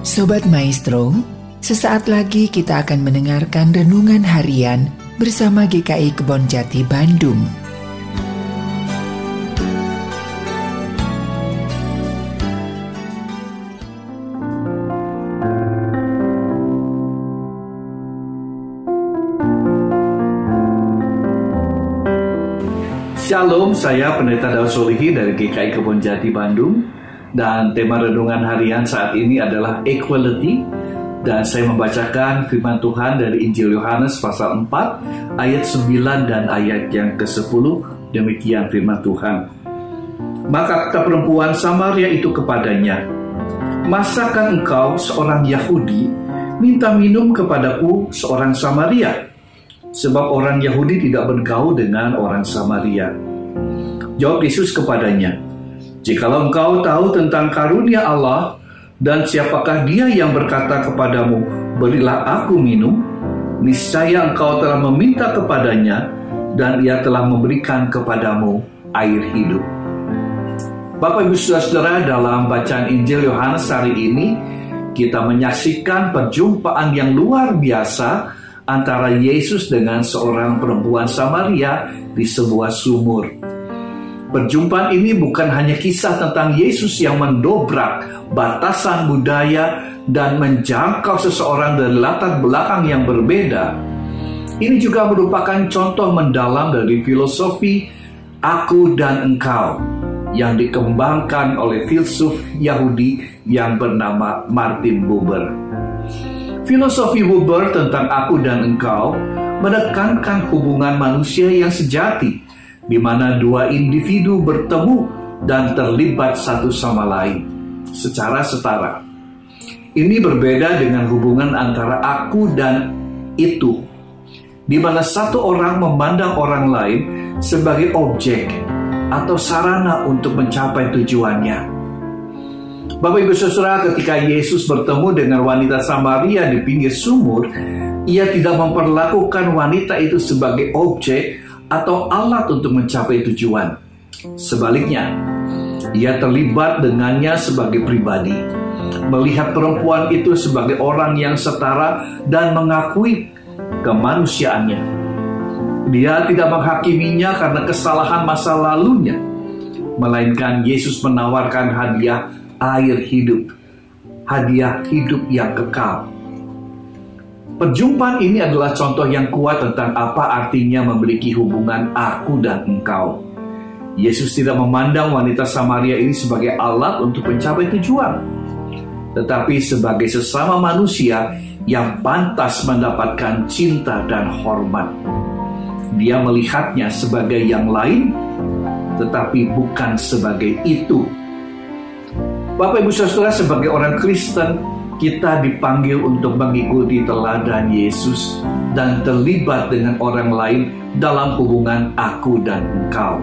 Sobat Maestro, sesaat lagi kita akan mendengarkan renungan harian bersama GKI Kebon Jati Bandung. Shalom, saya Pendeta Daud Solihi dari GKI Kebon Jati Bandung dan tema renungan harian saat ini adalah equality. Dan saya membacakan firman Tuhan dari Injil Yohanes pasal 4 ayat 9 dan ayat yang ke-10 demikian firman Tuhan. Maka kata perempuan Samaria itu kepadanya Masakan engkau seorang Yahudi minta minum kepadaku seorang Samaria? Sebab orang Yahudi tidak bergaul dengan orang Samaria. Jawab Yesus kepadanya, Jikalau engkau tahu tentang karunia Allah dan siapakah dia yang berkata kepadamu, berilah aku minum, niscaya engkau telah meminta kepadanya dan ia telah memberikan kepadamu air hidup. Bapak Ibu Saudara-saudara dalam bacaan Injil Yohanes hari ini kita menyaksikan perjumpaan yang luar biasa antara Yesus dengan seorang perempuan Samaria di sebuah sumur. Perjumpaan ini bukan hanya kisah tentang Yesus yang mendobrak batasan budaya dan menjangkau seseorang dari latar belakang yang berbeda. Ini juga merupakan contoh mendalam dari filosofi aku dan engkau yang dikembangkan oleh filsuf Yahudi yang bernama Martin Buber. Filosofi Huber tentang aku dan engkau menekankan hubungan manusia yang sejati, di mana dua individu bertemu dan terlibat satu sama lain secara setara. Ini berbeda dengan hubungan antara aku dan itu, di mana satu orang memandang orang lain sebagai objek atau sarana untuk mencapai tujuannya. Bapak Ibu Saudara, ketika Yesus bertemu dengan wanita Samaria di pinggir sumur, ia tidak memperlakukan wanita itu sebagai objek atau alat untuk mencapai tujuan. Sebaliknya, ia terlibat dengannya sebagai pribadi, melihat perempuan itu sebagai orang yang setara dan mengakui kemanusiaannya. Dia tidak menghakiminya karena kesalahan masa lalunya, melainkan Yesus menawarkan hadiah air hidup, hadiah hidup yang kekal. Perjumpaan ini adalah contoh yang kuat tentang apa artinya memiliki hubungan aku dan engkau. Yesus tidak memandang wanita Samaria ini sebagai alat untuk mencapai tujuan, tetapi sebagai sesama manusia yang pantas mendapatkan cinta dan hormat. Dia melihatnya sebagai yang lain, tetapi bukan sebagai itu Bapak Ibu Saudara sebagai orang Kristen kita dipanggil untuk mengikuti teladan Yesus dan terlibat dengan orang lain dalam hubungan aku dan engkau.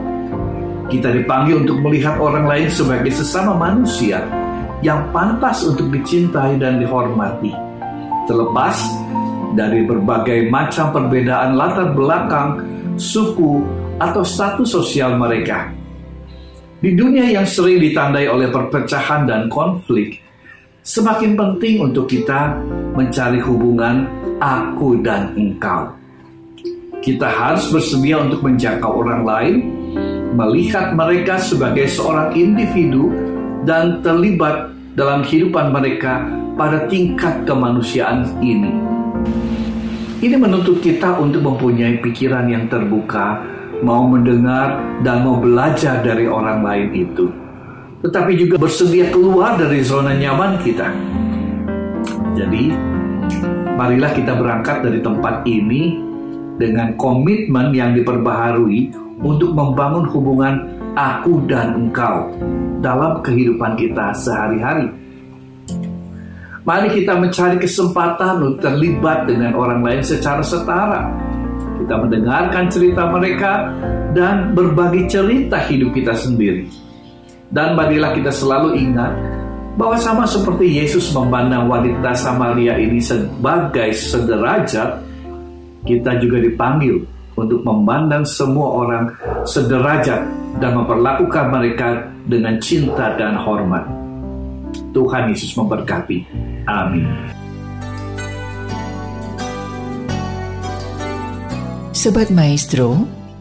Kita dipanggil untuk melihat orang lain sebagai sesama manusia yang pantas untuk dicintai dan dihormati. Terlepas dari berbagai macam perbedaan latar belakang, suku, atau status sosial mereka. Di dunia yang sering ditandai oleh perpecahan dan konflik, semakin penting untuk kita mencari hubungan aku dan engkau. Kita harus bersedia untuk menjangkau orang lain, melihat mereka sebagai seorang individu, dan terlibat dalam kehidupan mereka pada tingkat kemanusiaan ini. Ini menuntut kita untuk mempunyai pikiran yang terbuka mau mendengar dan mau belajar dari orang lain itu. Tetapi juga bersedia keluar dari zona nyaman kita. Jadi, marilah kita berangkat dari tempat ini dengan komitmen yang diperbaharui untuk membangun hubungan aku dan engkau dalam kehidupan kita sehari-hari. Mari kita mencari kesempatan untuk terlibat dengan orang lain secara setara kita mendengarkan cerita mereka dan berbagi cerita hidup kita sendiri. Dan marilah kita selalu ingat bahwa sama seperti Yesus memandang wanita Samaria ini sebagai sederajat, kita juga dipanggil untuk memandang semua orang sederajat dan memperlakukan mereka dengan cinta dan hormat. Tuhan Yesus memberkati. Amin. Sobat Maestro,